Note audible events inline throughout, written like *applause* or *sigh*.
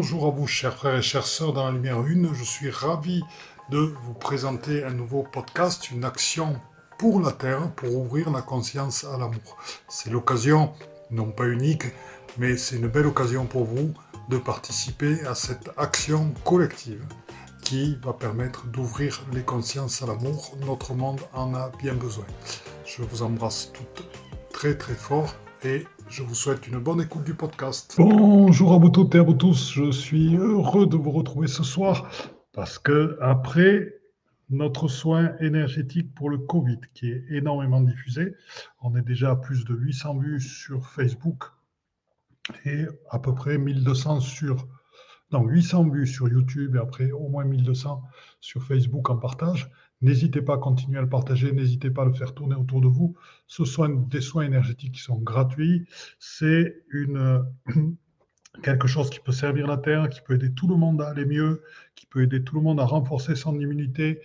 Bonjour à vous, chers frères et chères sœurs dans la lumière une. Je suis ravi de vous présenter un nouveau podcast, une action pour la terre, pour ouvrir la conscience à l'amour. C'est l'occasion, non pas unique, mais c'est une belle occasion pour vous de participer à cette action collective qui va permettre d'ouvrir les consciences à l'amour. Notre monde en a bien besoin. Je vous embrasse toutes très très fort et je vous souhaite une bonne écoute du podcast. Bonjour à vous toutes et à vous tous. Je suis heureux de vous retrouver ce soir parce que après notre soin énergétique pour le Covid qui est énormément diffusé, on est déjà à plus de 800 vues sur Facebook et à peu près 1200 sur non, 800 vues sur YouTube et après au moins 1200 sur Facebook en partage. N'hésitez pas à continuer à le partager, n'hésitez pas à le faire tourner autour de vous. Ce sont des soins énergétiques qui sont gratuits. C'est une *clears throat* quelque chose qui peut servir la Terre, qui peut aider tout le monde à aller mieux, qui peut aider tout le monde à renforcer son immunité,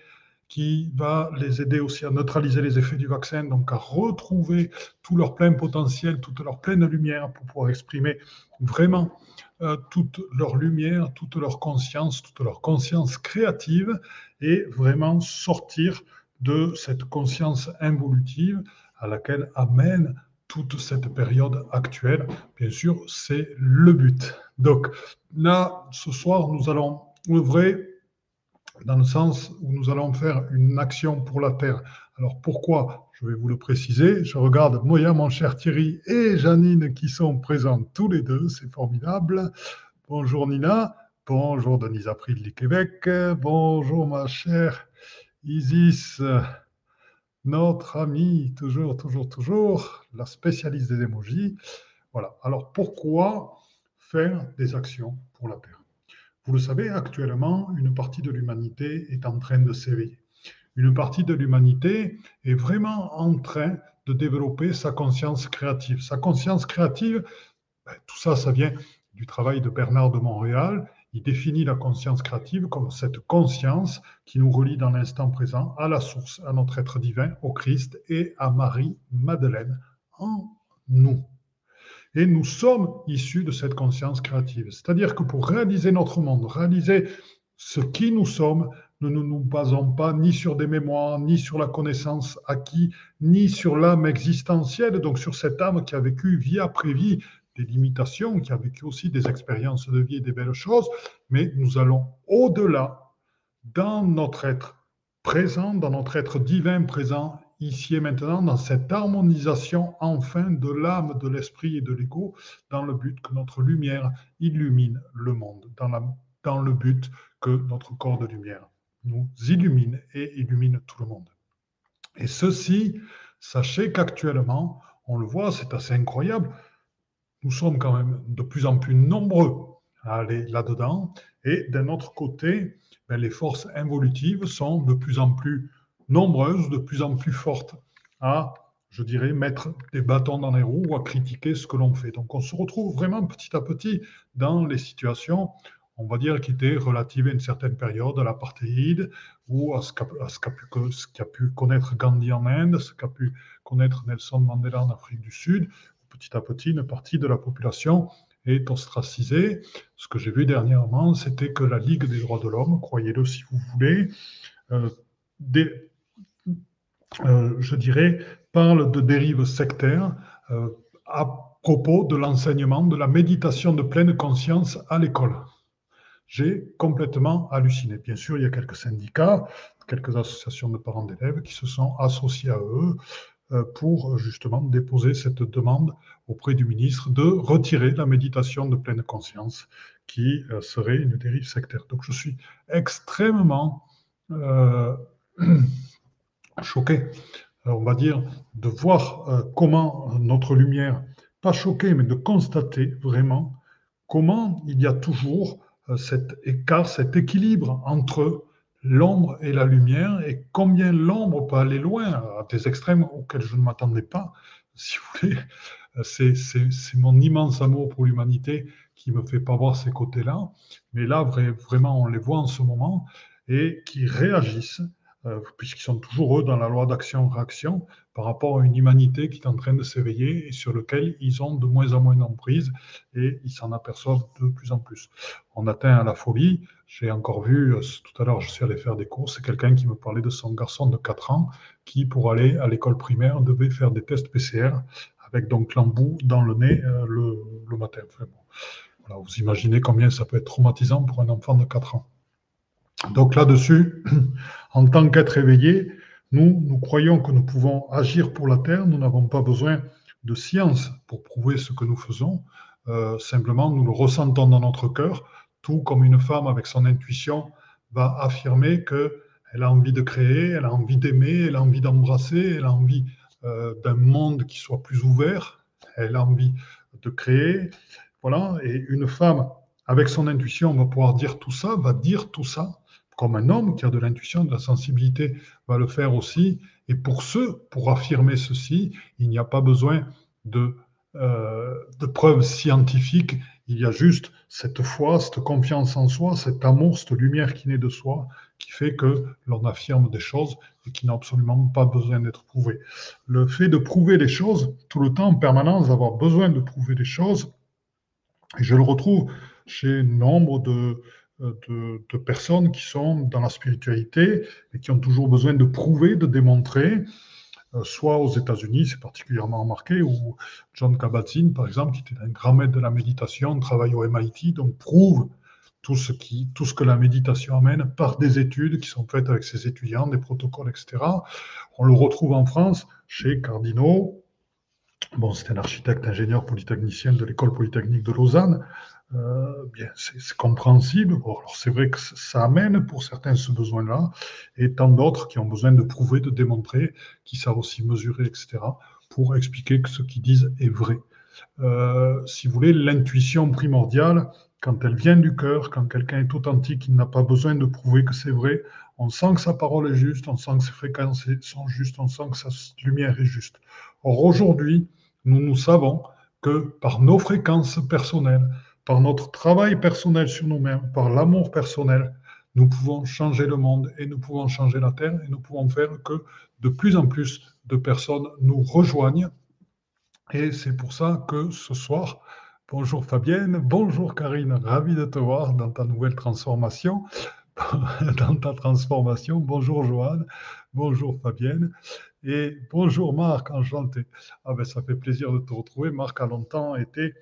qui va les aider aussi à neutraliser les effets du vaccin, donc à retrouver tout leur plein potentiel, toute leur pleine lumière pour pouvoir exprimer vraiment euh, toute leur lumière, toute leur conscience, toute leur conscience créative et vraiment sortir de cette conscience involutive à laquelle amène toute cette période actuelle. Bien sûr, c'est le but. Donc là, ce soir, nous allons ouvrir dans le sens où nous allons faire une action pour la Terre. Alors pourquoi? Je vais vous le préciser. Je regarde Moya, mon cher Thierry, et Janine qui sont présents tous les deux. C'est formidable. Bonjour Nina. Bonjour Denise April du Québec. Bonjour ma chère Isis, notre amie, toujours, toujours, toujours, la spécialiste des émojis. Voilà. Alors pourquoi faire des actions pour la Terre? Vous le savez, actuellement, une partie de l'humanité est en train de s'éveiller. Une partie de l'humanité est vraiment en train de développer sa conscience créative. Sa conscience créative, ben, tout ça, ça vient du travail de Bernard de Montréal, il définit la conscience créative comme cette conscience qui nous relie dans l'instant présent à la source, à notre être divin, au Christ et à Marie-Madeleine en nous. Et nous sommes issus de cette conscience créative. C'est-à-dire que pour réaliser notre monde, réaliser ce qui nous sommes, nous ne nous basons pas ni sur des mémoires, ni sur la connaissance acquise, ni sur l'âme existentielle, donc sur cette âme qui a vécu vie après vie des limitations, qui a vécu aussi des expériences de vie et des belles choses, mais nous allons au-delà dans notre être présent, dans notre être divin présent, ici et maintenant, dans cette harmonisation enfin de l'âme, de l'esprit et de l'ego, dans le but que notre lumière illumine le monde, dans, dans le but que notre corps de lumière nous illumine et illumine tout le monde. Et ceci, sachez qu'actuellement, on le voit, c'est assez incroyable, nous sommes quand même de plus en plus nombreux à aller là-dedans. Et d'un autre côté, ben, les forces involutives sont de plus en plus nombreuses, de plus en plus fortes à, je dirais, mettre des bâtons dans les roues ou à critiquer ce que l'on fait. Donc on se retrouve vraiment petit à petit dans les situations, on va dire, qui étaient relatives à une certaine période, à l'apartheid, ou à ce qu'a pu, pu connaître Gandhi en Inde, ce qu'a pu connaître Nelson Mandela en Afrique du Sud, petit à petit, une partie de la population est ostracisée. Ce que j'ai vu dernièrement, c'était que la Ligue des droits de l'homme, croyez-le si vous voulez, euh, euh, je dirais, parle de dérives sectaires euh, à propos de l'enseignement de la méditation de pleine conscience à l'école. J'ai complètement halluciné. Bien sûr, il y a quelques syndicats, quelques associations de parents d'élèves qui se sont associés à eux euh, pour justement déposer cette demande auprès du ministre de retirer la méditation de pleine conscience qui euh, serait une dérive sectaire. Donc je suis extrêmement euh, *clears throat* choqué, on va dire, de voir comment notre lumière, pas choqué, mais de constater vraiment comment il y a toujours cet écart, cet équilibre entre l'ombre et la lumière, et combien l'ombre peut aller loin, à des extrêmes auxquels je ne m'attendais pas, si vous voulez. C'est mon immense amour pour l'humanité qui me fait pas voir ces côtés-là. Mais là, vraiment, on les voit en ce moment et qui réagissent euh, puisqu'ils sont toujours eux dans la loi d'action-réaction par rapport à une humanité qui est en train de s'éveiller et sur lequel ils ont de moins en moins d'emprise et ils s'en aperçoivent de plus en plus. On atteint la folie. J'ai encore vu, euh, tout à l'heure, je suis allé faire des courses, c'est quelqu'un qui me parlait de son garçon de 4 ans qui, pour aller à l'école primaire, devait faire des tests PCR avec donc l'embout dans le nez euh, le, matin. vous imaginez combien ça peut être traumatisant pour un enfant de 4 ans. Donc là-dessus, *clears throat* en tant qu'être éveillé, nous, nous croyons que nous pouvons agir pour la Terre. Nous n'avons pas besoin de science pour prouver ce que nous faisons. Euh, simplement, nous le ressentons dans notre cœur, tout comme une femme avec son intuition va affirmer qu'elle a envie de créer, elle a envie d'aimer, elle a envie d'embrasser, elle a envie euh, d'un monde qui soit plus ouvert, elle a envie de créer. Voilà, et une femme avec son intuition va pouvoir dire tout ça, va dire tout ça comme un homme qui a de l'intuition, de la sensibilité, va le faire aussi. Et pour ce, pour affirmer ceci, il n'y a pas besoin de, euh, de preuves scientifiques. Il y a juste cette foi, cette confiance en soi, cet amour, cette lumière qui naît de soi, qui fait que l'on affirme des choses et qui n'a absolument pas besoin d'être prouvé. Le fait de prouver les choses, tout le temps en permanence, d'avoir besoin de prouver des choses, et je le retrouve chez nombre de, de, personnes qui sont dans la spiritualité et qui ont toujours besoin de prouver, de démontrer, euh, soit aux États-Unis, c'est particulièrement remarqué, ou John Kabat-Zinn, par exemple, qui était un grand maître de la méditation, travaille au MIT, donc prouve tout ce, qui, tout ce que la méditation amène par des études qui sont faites avec ses étudiants, des protocoles, etc. On le retrouve en France chez Cardinaux. Bon, c'est un architecte, ingénieur polytechnicien de l'école polytechnique de Lausanne. Euh, bien, c'est compréhensible. alors c'est vrai que ça amène pour certains ce besoin-là, et tant d'autres qui ont besoin de prouver, de démontrer, qui savent aussi mesurer, etc., pour expliquer que ce qu'ils disent est vrai. Euh, si vous voulez, l'intuition primordiale, quand elle vient du cœur, quand quelqu'un est authentique, il n'a pas besoin de prouver que c'est vrai. On sent que sa parole est juste, on sent que ses fréquences sont justes, on sent que sa lumière est juste. Or aujourd'hui, nous nous savons que par nos fréquences personnelles, par notre travail personnel sur nous-mêmes, par l'amour personnel, nous pouvons changer le monde et nous pouvons changer la Terre et nous pouvons faire que de plus en plus de personnes nous rejoignent. Et c'est pour ça que ce soir, bonjour Fabienne, bonjour Karine, ravi de te voir dans ta nouvelle transformation. *laughs* dans ta transformation. Bonjour Joanne, bonjour Fabienne et bonjour Marc, enchanté. Ah ben, ça fait plaisir de te retrouver. Marc a longtemps été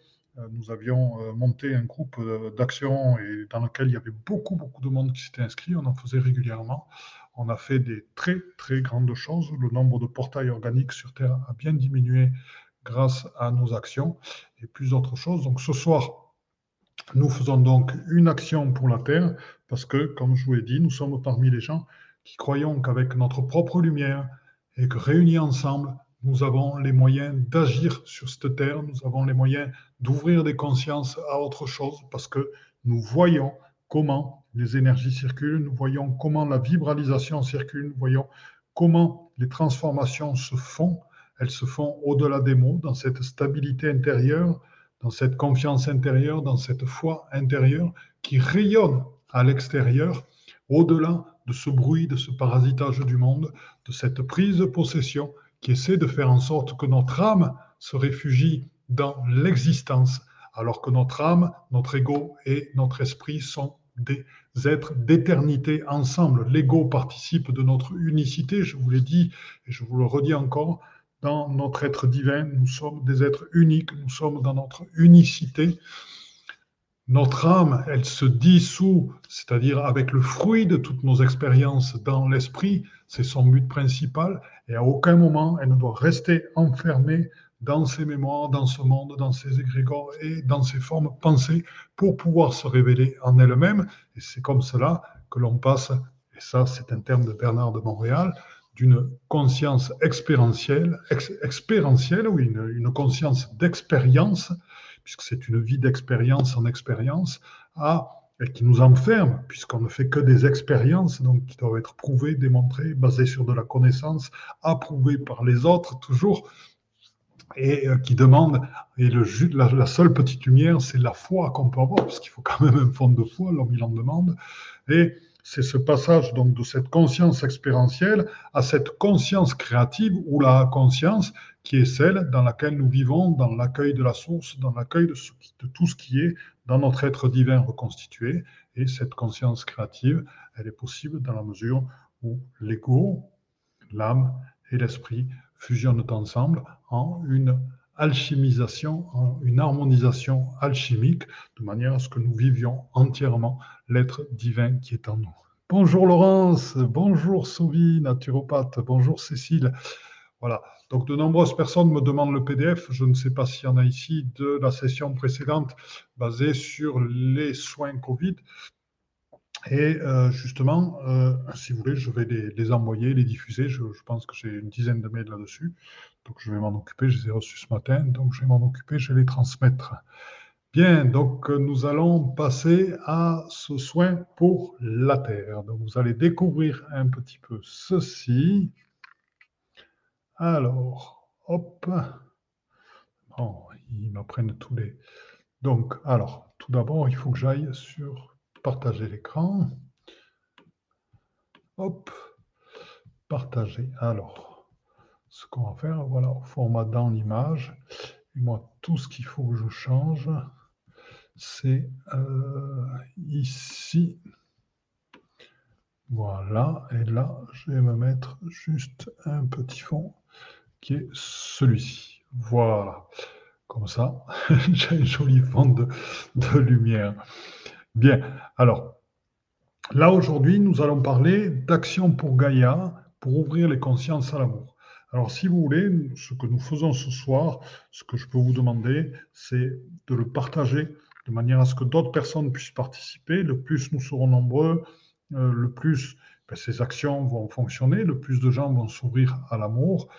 nous avions euh, monté un groupe euh, d'action et dans lequel il y avait beaucoup, beaucoup de monde qui s'était inscrit. On en faisait régulièrement. On a fait des très, très grandes choses. Le nombre de portails organiques sur Terre a bien diminué grâce à nos actions et plus d'autres choses. Donc ce soir, nous faisons donc une action pour la Terre parce que, comme je vous l'ai dit, nous sommes parmi les gens qui croyons qu'avec notre propre lumière et que réunis ensemble, nous avons les moyens d'agir sur cette terre, nous avons les moyens d'ouvrir des consciences à autre chose parce que nous voyons comment les énergies circulent, nous voyons comment la vibralisation circule, nous voyons comment les transformations se font. Elles se font au-delà des mots, dans cette stabilité intérieure, dans cette confiance intérieure, dans cette foi intérieure qui rayonne à l'extérieur, au-delà de ce bruit, de ce parasitage du monde, de cette prise de possession qui essaie de faire en sorte que notre âme se réfugie dans l'existence, alors que notre âme, notre ego et notre esprit sont des êtres d'éternité ensemble. L'ego participe de notre unicité, je vous l'ai dit et je vous le redis encore, dans notre être divin, nous sommes des êtres uniques, nous sommes dans notre unicité. Notre âme, elle se dissout, c'est-à-dire avec le fruit de toutes nos expériences dans l'esprit, c'est son but principal, et à aucun moment elle ne doit rester enfermée dans ses mémoires, dans ce monde, dans ses égrégores et dans ses formes pensées pour pouvoir se révéler en elle-même. Et c'est comme cela que l'on passe, et ça c'est un terme de Bernard de Montréal, d'une conscience expérientielle, expérientielle oui, une, une conscience d'expérience, puisque c'est une vie d'expérience en expérience, à qui nous enferme, puisqu'on ne fait que des expériences, donc qui doivent être prouvées, démontrées, basées sur de la connaissance, approuvées par les autres toujours, et euh, qui demandent, et le, la, la seule petite lumière, c'est la foi qu'on peut avoir, parce qu'il faut quand même un fond de foi, l'homme il en demande, et c'est ce passage donc de cette conscience expérientielle à cette conscience créative ou la conscience qui est celle dans laquelle nous vivons, dans l'accueil de la source, dans l'accueil de, de, tout ce qui est dans notre être divin reconstitué. Et cette conscience créative, elle est possible dans la mesure où l'ego, l'âme et l'esprit fusionnent ensemble en une alchimisation, une harmonisation alchimique, de manière à ce que nous vivions entièrement l'être divin qui est en nous. Bonjour Laurence, bonjour Sophie, naturopathe, bonjour Cécile. Voilà, donc de nombreuses personnes me demandent le PDF, je ne sais pas s'il y en a ici, de la session précédente basée sur les soins Covid. Et euh, justement, euh, si vous voulez, je vais les, envoyer, les diffuser. Je, pense que j'ai une dizaine de mails là-dessus. Donc je vais m'en occuper. Je les ai reçus ce matin. Donc je vais m'en occuper, je vais les transmettre. Bien, donc nous allons passer à ce soin pour la Terre. Donc vous allez découvrir un petit peu ceci. Alors, hop. Bon, ils m'apprennent tous les. Donc, alors, tout d'abord, il faut que j'aille sur partager l'écran. Hop, partager. Alors, ce qu'on va faire, voilà, au format dans l'image. Moi, tout ce qu'il faut que je change, c'est euh, ici. Voilà, et là, je vais me mettre juste un petit fond qui est celui-ci. Voilà, comme ça, *laughs* j'ai un joli fond de lumière. Bien, alors, là aujourd'hui, nous allons parler d'action pour Gaïa, pour ouvrir les consciences à l'amour. Alors, si vous voulez, ce que nous faisons ce soir, ce que je peux vous demander, c'est de le partager de manière à ce que d'autres personnes puissent participer. Le plus nous serons nombreux, euh, le plus ben, ces actions vont fonctionner, le plus de gens vont s'ouvrir à l'amour,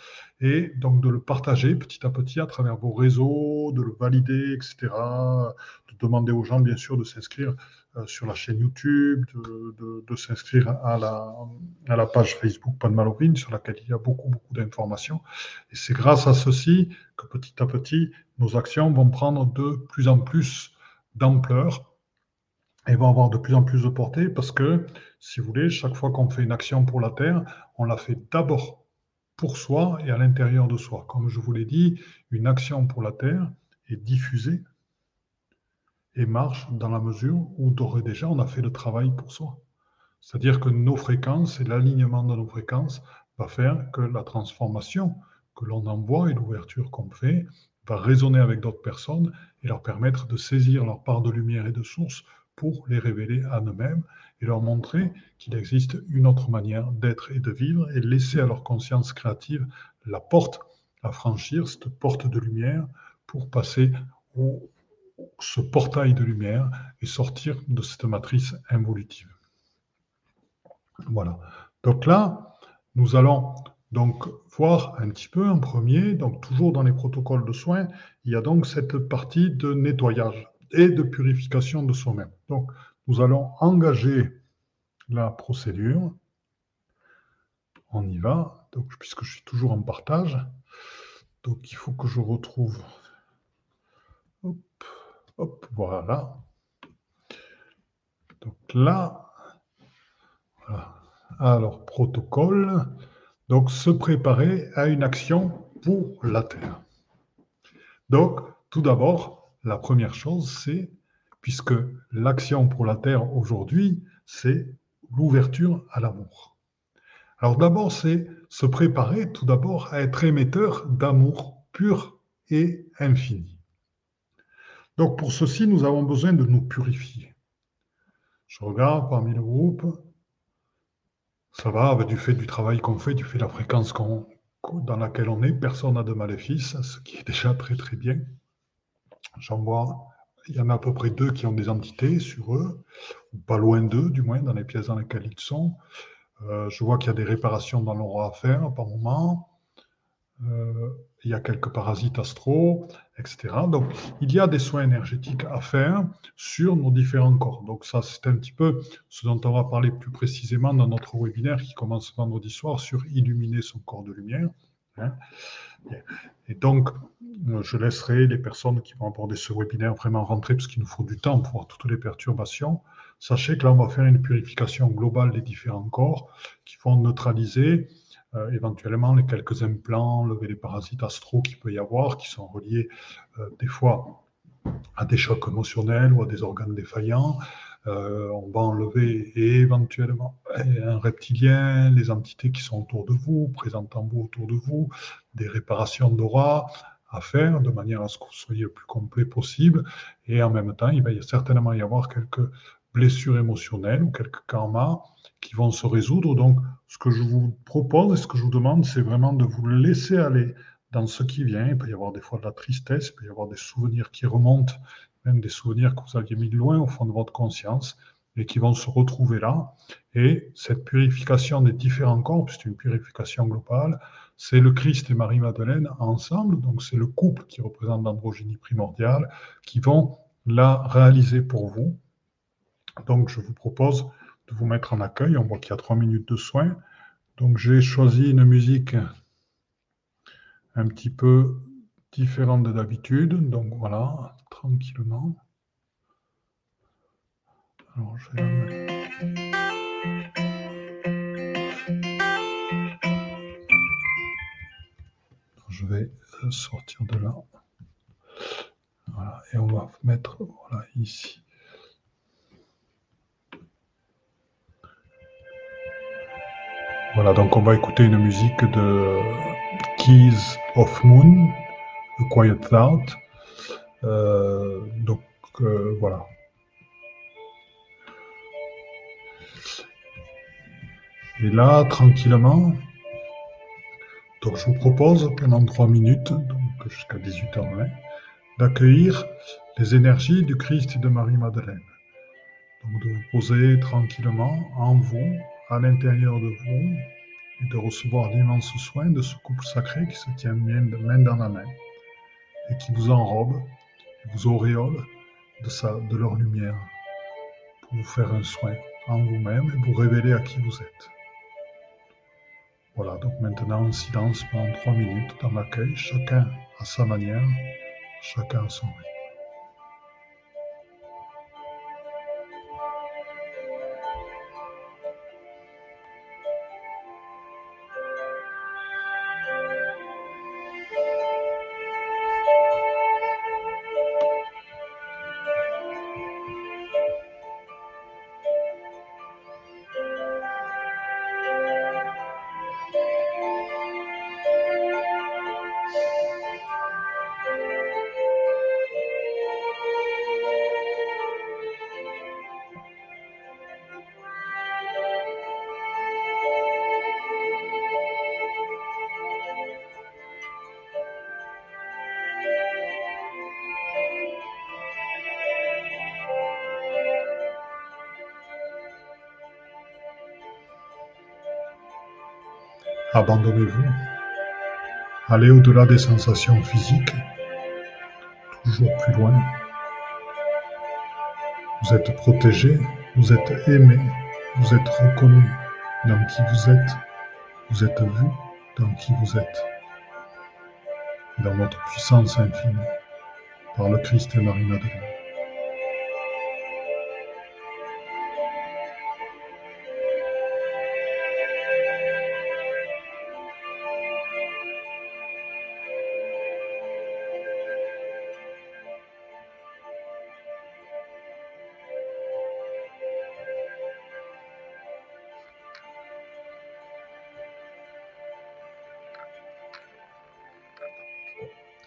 et donc de le partager petit à petit à travers vos réseaux, de le valider, etc. De demander aux gens, bien sûr, de s'inscrire euh, sur la chaîne YouTube, de, s'inscrire à la, page Facebook Pas de sur laquelle il y a beaucoup, beaucoup d'informations. Et c'est grâce à ceci que petit à petit, nos actions vont prendre de plus en plus d'ampleur et vont avoir de plus en plus de portée parce que, si vous voulez, chaque fois qu'on fait une action pour la Terre, on la fait d'abord pour soi et à l'intérieur de soi. Comme je vous l'ai dit, une action pour la Terre est diffusée et marche dans la mesure où d'ores et déjà on a fait le travail pour soi. C'est-à-dire que nos fréquences et l'alignement de nos fréquences va faire que la transformation que l'on envoie et l'ouverture qu'on fait va résonner avec d'autres personnes et leur permettre de saisir leur part de lumière et de source pour les révéler à eux-mêmes et leur montrer qu'il existe une autre manière d'être et de vivre et laisser à leur conscience créative la porte à franchir, cette porte de lumière, pour passer au, ce portail de lumière et sortir de cette matrice involutive. Voilà. Donc là, nous allons donc voir un petit peu en premier, donc toujours dans les protocoles de soins, il y a donc cette partie de nettoyage et de purification de soi-même. Donc, nous allons engager la procédure. On y va, donc, puisque je suis toujours en partage. Donc, il faut que je retrouve. Hop, hop, voilà. Donc là, voilà. Alors, protocole. Donc, se préparer à une action pour la Terre. Donc, tout d'abord, la première chose, c'est, puisque l'action pour la Terre aujourd'hui, c'est l'ouverture à l'amour. Alors d'abord, c'est se préparer tout d'abord à être émetteur d'amour pur et infini. Donc pour ceci, nous avons besoin de nous purifier. Je regarde parmi le groupe, ça va, du fait du travail qu'on fait, du fait de la fréquence dans laquelle on est, personne n'a de maléfice, ce qui est déjà très très bien. J'en vois, il y en a à peu près deux qui ont des entités sur eux, ou pas loin d'eux, du moins, dans les pièces dans lesquelles ils sont. Euh, je vois qu'il y a des réparations dans l'aura à faire par moment. Euh, il y a quelques parasites astraux, etc. Donc, il y a des soins énergétiques à faire sur nos différents corps. Donc, ça, c'est un petit peu ce dont on va parler plus précisément dans notre webinaire qui commence vendredi soir sur illuminer son corps de lumière. Hein. Et donc, je laisserai les personnes qui vont aborder ce webinaire vraiment rentrer, parce qu'il nous faut du temps pour voir toutes les perturbations. Sachez que là, on va faire une purification globale des différents corps qui vont neutraliser euh, éventuellement les quelques implants, lever les parasites astraux qu'il peut y avoir, qui sont reliés euh, des fois à des chocs émotionnels ou à des organes défaillants. Euh, on va enlever éventuellement un reptilien, les entités qui sont autour de vous, présentes en vous autour de vous, des réparations d'aura à faire de manière à ce que vous soyez le plus complet possible. Et en même temps, il va certainement y avoir quelques blessures émotionnelles ou quelques karmas qui vont se résoudre. Donc, ce que je vous propose et ce que je vous demande, c'est vraiment de vous laisser aller dans ce qui vient. Il peut y avoir des fois de la tristesse, il peut y avoir des souvenirs qui remontent, même des souvenirs que vous aviez mis loin au fond de votre conscience et qui vont se retrouver là. Et cette purification des différents corps, c'est une purification globale, c'est le Christ et Marie-Madeleine ensemble, donc c'est le couple qui représente l'androgynie primordiale, qui vont la réaliser pour vous. Donc je vous propose de vous mettre en accueil. On voit qu'il y a trois minutes de soins. Donc j'ai choisi une musique un petit peu différente de d'habitude. Donc voilà, tranquillement. Alors je vais Je vais sortir de là. Voilà, et on va mettre voilà, ici. Voilà, donc on va écouter une musique de Keys of Moon, A Quiet Thought. Euh, donc euh, voilà. Et là, tranquillement, donc je vous propose pendant trois minutes, donc jusqu'à 18h20, d'accueillir les énergies du Christ et de Marie-Madeleine. Donc de vous poser tranquillement en vous à l'intérieur de vous et de recevoir l'immense soin de ce couple sacré qui se tient main dans la main et qui vous enrobe, vous auréole de, sa, de leur lumière pour vous faire un soin en vous-même et vous révéler à qui vous êtes. Voilà, donc maintenant en silence pendant trois minutes dans l'accueil, chacun à sa manière, chacun à son rythme. Abandonnez-vous. Allez au-delà des sensations physiques, toujours plus loin. Vous êtes protégé, vous êtes aimé, vous êtes reconnu dans qui vous êtes, vous êtes vu dans qui vous êtes, dans votre puissance infinie, par le Christ et Marie-Madeleine.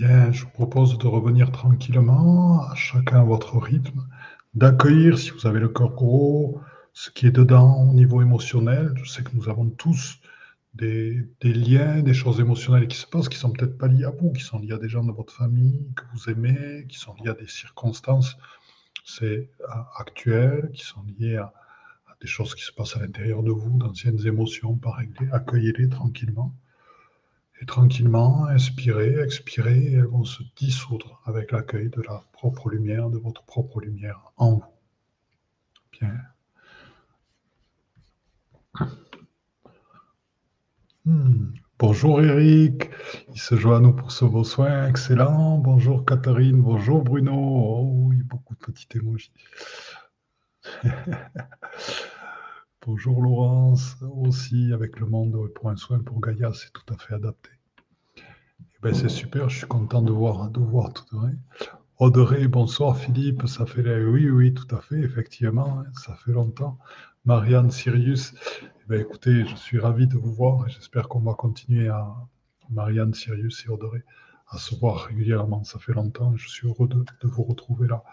Bien, je vous propose de revenir tranquillement, chacun à votre rythme, d'accueillir, si vous avez le cœur gros, ce qui est dedans au niveau émotionnel. Je sais que nous avons tous des, liens, des choses émotionnelles qui se passent, qui sont peut-être pas liées à vous, qui sont liées à des gens de votre famille que vous aimez, qui sont liées à des circonstances c'est actuel, qui sont liées à, des choses qui se passent à l'intérieur de vous, d'anciennes émotions pas réglées. Accueillez-les tranquillement. Et tranquillement, inspirez, expirez, et elles vont se dissoudre avec l'accueil de la propre lumière, de votre propre lumière en vous. Bien. Hmm. Bonjour Eric, il se joint à nous pour ce beau soin, excellent. Bonjour Catherine, bonjour Bruno. Oh oui, beaucoup de petits émojis. *laughs* bonjour Laurence, aussi avec le monde pour un soin pour Gaïa, c'est tout à fait adapté. Eh ben, c'est super, je suis content de voir, de voir tout vrai. Audrey, bonsoir Philippe, ça fait oui, oui, tout à fait, effectivement, hein, ça fait longtemps. Marianne, Sirius, ben, écoutez, je suis ravi de vous voir et j'espère qu'on va continuer à, Marianne, Sirius et Audrey, à se voir régulièrement. Ça fait longtemps, je suis heureux de, vous retrouver là.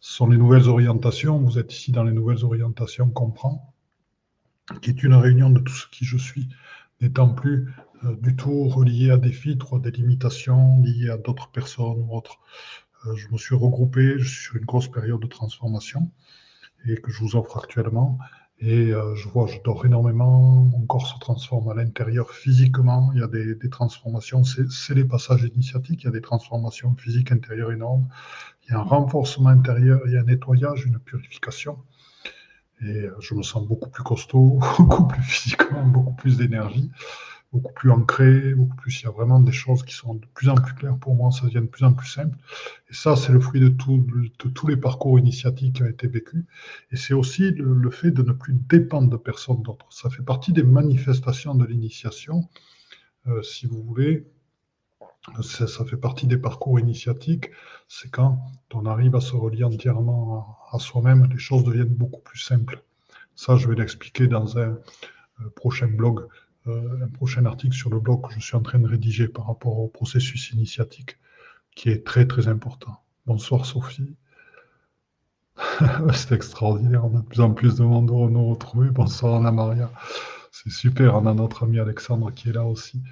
Ce sont les nouvelles orientations, vous êtes ici dans les nouvelles orientations Comprends, qui est une réunion de tout ce qui je suis, n'étant plus euh, du tout relié à des filtres, des limitations liées à d'autres personnes ou autres. Euh, je me suis regroupé, je suis sur une grosse période de transformation et que je vous offre actuellement. Et euh, je vois, je dors énormément, mon corps se transforme à l'intérieur physiquement, il y a des, transformations, c'est les passages initiatiques, il y a des transformations physiques intérieures énormes, il y a un renforcement intérieur, il y a un nettoyage, une purification. Et euh, je me sens beaucoup plus costaud, *laughs* beaucoup plus physiquement, beaucoup plus d'énergie beaucoup plus ancré, beaucoup plus. Il y a vraiment des choses qui sont de plus en plus claires pour moi, ça devient de plus en plus simple. Et ça, c'est le fruit de, tout, de, tous les parcours initiatiques qui ont été vécus. Et c'est aussi le, fait de ne plus dépendre de personne d'autre. Ça fait partie des manifestations de l'initiation, euh, si vous voulez. Ça, fait partie des parcours initiatiques. C'est quand on arrive à se relier entièrement à, soi-même, les choses deviennent beaucoup plus simples. Ça, je vais l'expliquer dans un euh, prochain blog euh, un prochain article sur le blog que je suis en train de rédiger par rapport au processus initiatique, qui est très très important. Bonsoir Sophie. *laughs* C'est extraordinaire, on a de plus en plus de monde de nous retrouver. Bonsoir Anna Maria. C'est super, on a notre ami Alexandre qui est là aussi.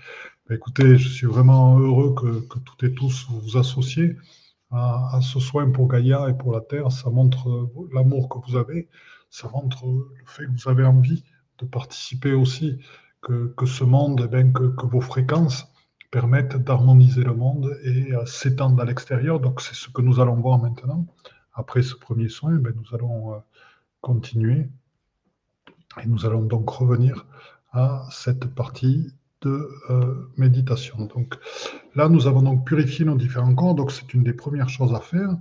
Ben, écoutez, je suis vraiment heureux que, que toutes et tous vous vous associez à, ce soin pour Gaïa et pour la Terre. Ça montre l'amour que vous avez, ça montre le fait que vous avez envie de participer aussi que, ce monde, eh que, vos fréquences permettent d'harmoniser le monde et euh, s'étendre à l'extérieur. Donc c'est ce que nous allons voir maintenant. Après ce premier soin, ben, nous allons euh, continuer et nous allons donc revenir à cette partie de euh, méditation. Donc là, nous avons donc purifié nos différents corps. Donc c'est une des premières choses à faire,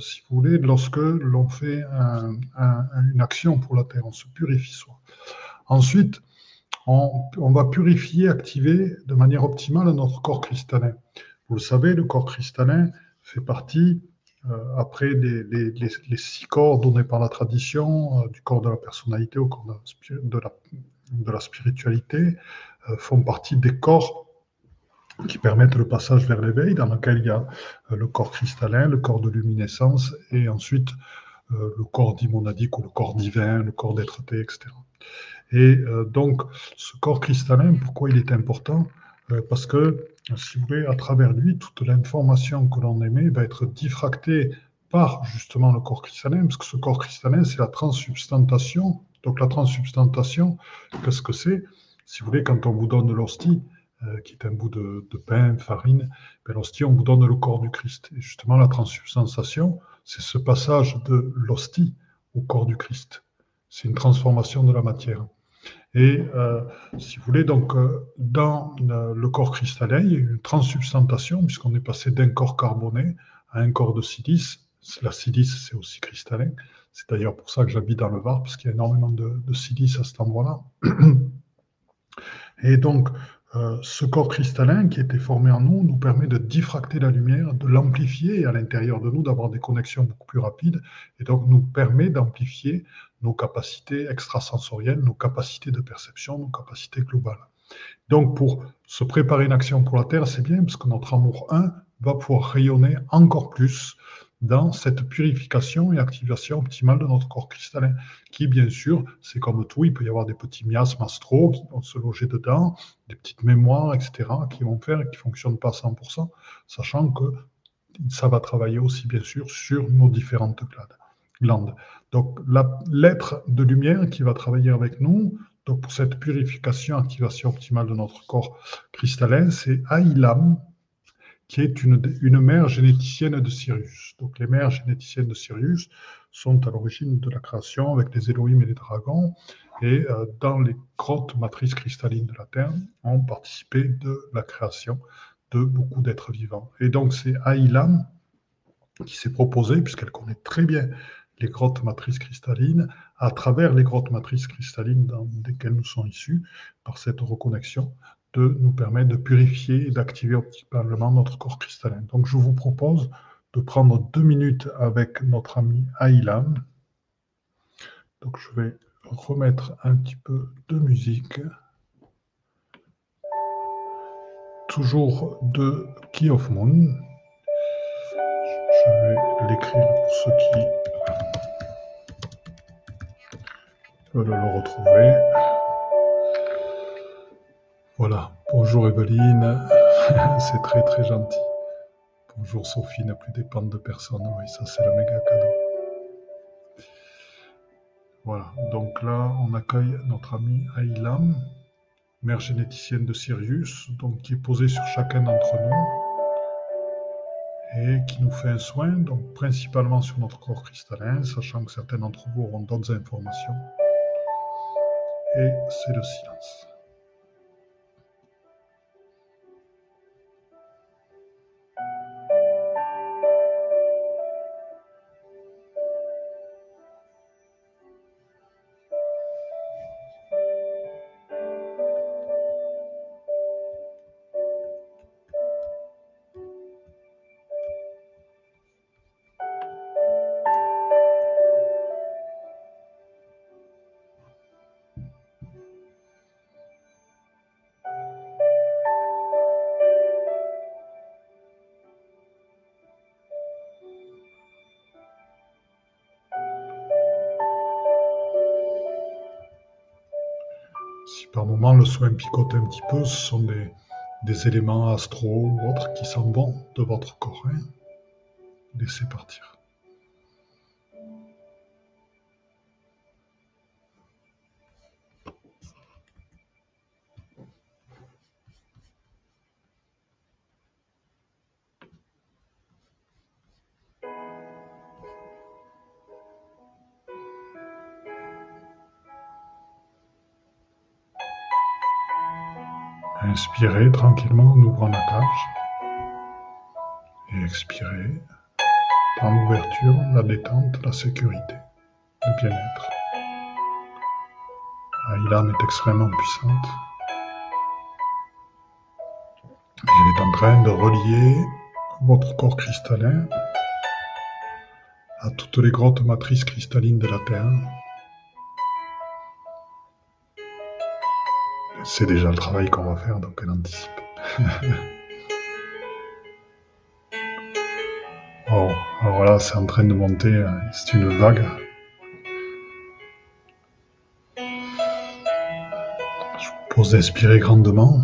si vous voulez, lorsque l'on fait une action pour la Terre, on se purifie soi. Ensuite, on, va purifier, activer de manière optimale notre corps cristallin. Vous le savez, le corps cristallin fait partie, euh, après les, six corps donnés par la tradition, euh, du corps de la personnalité au corps de la, spiritualité, euh, font partie des corps qui permettent le passage vers l'éveil, dans lequel il y a le corps cristallin, le corps de luminescence, et ensuite le corps dimonadique ou le corps divin, le corps d'être-té, etc. Et euh, donc, ce corps cristallin, pourquoi il est important? Euh, Parce que, si vous voulez, à travers lui, toute l'information que l'on émet va être diffractée par justement le corps cristallin, parce que ce corps cristallin, c'est la transsubstantation. Donc la transsubstantation, qu'est-ce que c'est? Si vous voulez, quand on vous donne l'hostie, euh, qui est un bout de, de pain, farine, ben, l'hostie, on vous donne le corps du Christ. Et justement, la transsubstantation, c'est ce passage de l'hostie au corps du Christ. C'est une transformation de la matière. Et euh, si vous voulez, donc, euh, dans le corps cristallin, il y a une transsubstantation, puisqu'on est passé d'un corps carboné à un corps de silice. La silice, c'est aussi cristallin. C'est d'ailleurs pour ça que j'habite dans le Var, parce qu'il y a énormément de silice à cet endroit-là. *clears throat* Et donc, euh, ce corps cristallin qui était formé en nous nous permet de diffracter la lumière, de l'amplifier à l'intérieur de nous, d'avoir des connexions beaucoup plus rapides, et donc nous permet d'amplifier nos capacités extrasensorielles, nos capacités de perception, nos capacités globales. Donc pour se préparer une action pour la Terre, c'est bien parce que notre amour 1 va pouvoir rayonner encore plus dans cette purification et activation optimale de notre corps cristallin, qui bien sûr, c'est comme tout, il peut y avoir des petits miasmes astraux qui vont se loger dedans, des petites mémoires, etc., qui vont faire et qui ne fonctionnent pas à 100%, sachant que ça va travailler aussi bien sûr sur nos différentes glandes. Donc l'être de lumière qui va travailler avec nous, donc pour cette purification, activation optimale de notre corps cristallin, c'est Aïlam, qui est une, mère généticienne de Sirius. Donc les mères généticiennes de Sirius sont à l'origine de la création avec les Elohim et les dragons, et euh, dans les grottes matrices cristallines de la Terre ont participé de la création de beaucoup d'êtres vivants. Et donc c'est Aïlam qui s'est proposé, puisqu'elle connaît très bien les grottes matrices cristallines, à travers les grottes matrices cristallines dans lesquelles nous sommes issus, par cette reconnexion, de nous permettre de purifier et d'activer optimalement notre corps cristallin. Donc je vous propose de prendre deux minutes avec notre ami Aïlam. Donc je vais remettre un petit peu de musique. Toujours de Key of Moon. Je vais l'écrire pour ceux qui veulent le retrouver. Voilà. Bonjour Evelyne. *laughs* c'est très très gentil. Bonjour Sophie, ne plus dépendre de personne. Oui, ça c'est le méga cadeau. Voilà. Donc là, on accueille notre ami Aïlam, mère généticienne de Sirius, donc qui est posée sur chacun d'entre nous et qui nous fait un soin, donc principalement sur notre corps cristallin, sachant que certains d'entre vous auront d'autres informations. Et c'est le silence. Le soin picote un petit peu, ce sont des, éléments astro ou autres qui s'en vont de votre corps. Hein. Laissez partir. Inspirez tranquillement en ouvrant la cage. Et expirez dans l'ouverture, la détente, la sécurité, le bien-être. Aïlam est extrêmement puissante. Elle est en train de relier votre corps cristallin à toutes les grottes matrices cristallines de la Terre c'est déjà le travail qu'on va faire, donc elle anticipe. *laughs* oh, alors là, c'est en train de monter, euh, c'est une vague. Je vous propose d'inspirer grandement.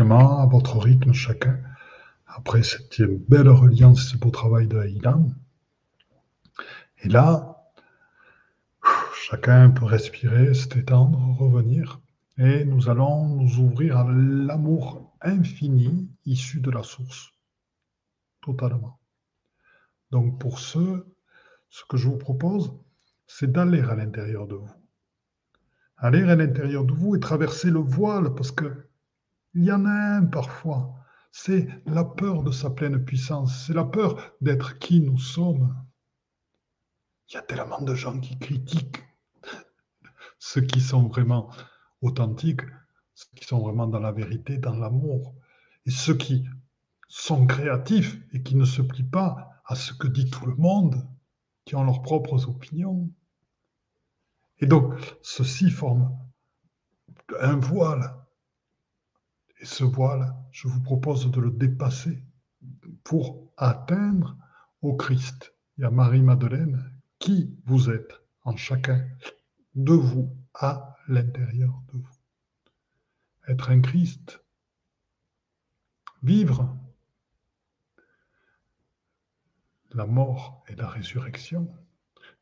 À votre rythme chacun, après cette belle reliance, ce beau travail de Haïlam. Et là, chacun peut respirer, se détendre, revenir, et nous allons nous ouvrir à l'amour infini issu de la source, totalement. Donc pour ce, ce que je vous propose, c'est d'aller à l'intérieur de vous aller à l'intérieur de vous et traverser le voile, parce que Il y en a un parfois. C'est la peur de sa pleine puissance. C'est la peur d'être qui nous sommes. Il y a tellement de gens qui critiquent ceux qui sont vraiment authentiques, ceux qui sont vraiment dans la vérité, dans l'amour. Et ceux qui sont créatifs et qui ne se plient pas à ce que dit tout le monde, qui ont leurs propres opinions. Et donc, ceci forme un voile. Et ce voile, je vous propose de le dépasser pour atteindre au Christ. Et à Marie-Madeleine qui vous êtes en chacun de vous, à l'intérieur de vous. Être un Christ, vivre la mort et la résurrection,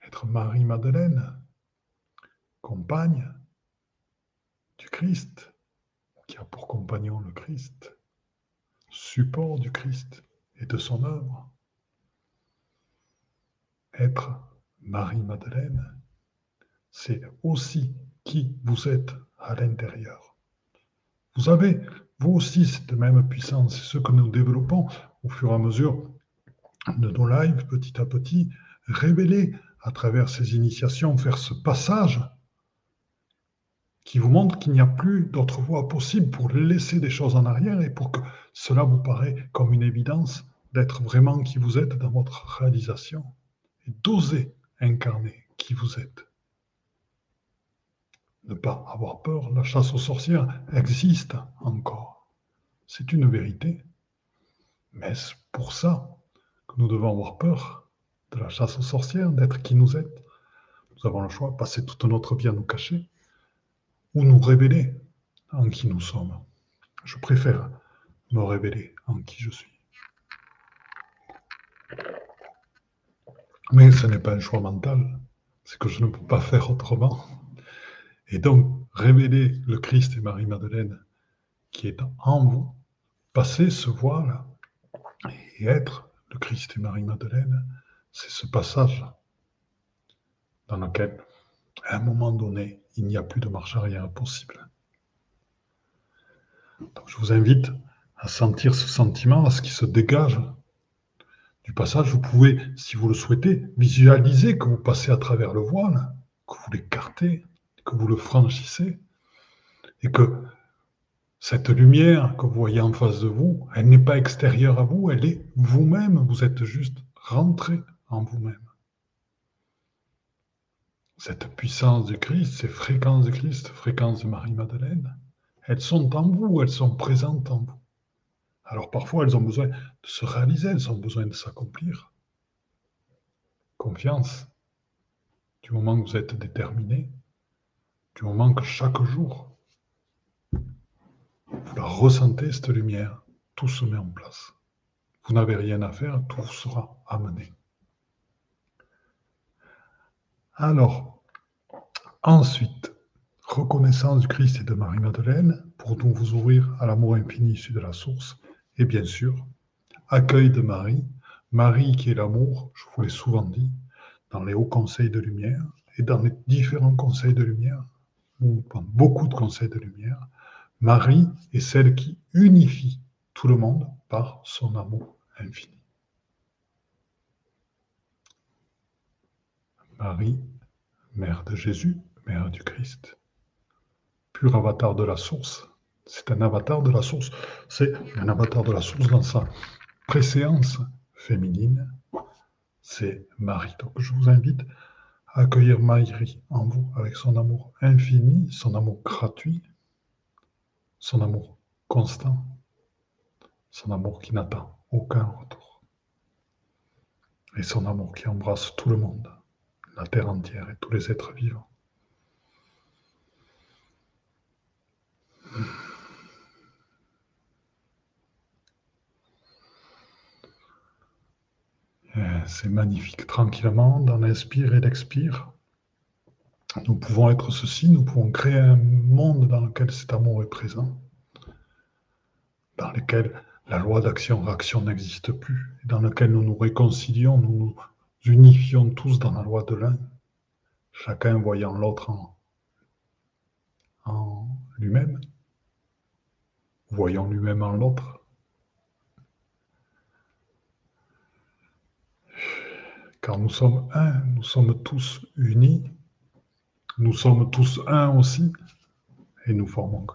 être Marie-Madeleine, compagne du Christ, pour compagnon le Christ, support du Christ et de son œuvre. Être Marie-Madeleine, c'est aussi qui vous êtes à l'intérieur. Vous avez, vous aussi, cette même puissance, ce que nous développons au fur et à mesure de nos lives, petit à petit, révéler à travers ces initiations, faire ce passage qui vous montre qu'il n'y a plus d'autre voie possible pour laisser des choses en arrière et pour que cela vous paraît comme une évidence d'être vraiment qui vous êtes dans votre réalisation et d'oser incarner qui vous êtes. Ne pas avoir peur, la chasse aux sorcières existe encore. C'est une vérité. Mais pour ça que nous devons avoir peur de la chasse aux sorcières, d'être qui nous êtes. Nous avons le choix, passer toute notre vie à nous cacher ou nous révéler en qui nous sommes. Je préfère me révéler en qui je suis. Mais ce n'est pas un choix mental, c'est que je ne peux pas faire autrement. Et donc, révéler le Christ et Marie-Madeleine qui est en vous, passer ce voile et être le Christ et Marie-Madeleine, c'est ce passage dans lequel, à un moment donné, il n'y a plus de marche arrière possible. Donc, je vous invite à sentir ce sentiment, à ce qui se dégage du passage. Vous pouvez, si vous le souhaitez, visualiser que vous passez à travers le voile, que vous l'écartez, que vous le franchissez, et que cette lumière que vous voyez en face de vous, elle n'est pas extérieure à vous, elle est vous-même, vous êtes juste rentré en vous-même cette puissance de Christ, ces fréquences de Christ, fréquences de Marie-Madeleine, elles sont en vous, elles sont présentes en vous. Alors parfois, elles ont besoin de se réaliser, elles ont besoin de s'accomplir. Confiance, du moment que vous êtes déterminé, du moment que chaque jour, vous ressentez, cette lumière, tout se met en place. Vous n'avez rien à faire, tout sera amené. Alors, ensuite, reconnaissance du Christ et de Marie-Madeleine pour nous vous ouvrir à l'amour infini issu de la source. Et bien sûr, accueil de Marie, Marie qui est l'amour, je vous l'ai souvent dit, dans les hauts conseils de lumière et dans les différents conseils de lumière, ou dans beaucoup de conseils de lumière, Marie est celle qui unifie tout le monde par son amour infini. Marie, mère de Jésus, mère du Christ, pur avatar de la source. C'est un avatar de la source. C'est un avatar de la source dans sa préséance féminine. C'est Marie. Donc je vous invite à accueillir Marie en vous avec son amour infini, son amour gratuit, son amour constant, son amour qui n'attend aucun retour, et son amour qui embrasse tout le monde la terre entière et tous les êtres vivants. C'est magnifique. Tranquillement, dans l'inspire et l'expire, nous pouvons être ceci, nous pouvons créer un monde dans lequel cet amour est présent, dans lequel la loi d'action-réaction n'existe plus, dans lequel nous nous réconcilions, nous unifions tous dans la loi de l'un, chacun voyant l'autre en, lui-même, voyons lui-même en l'autre. Car nous sommes un, nous sommes tous unis, nous sommes tous un aussi, et nous formons.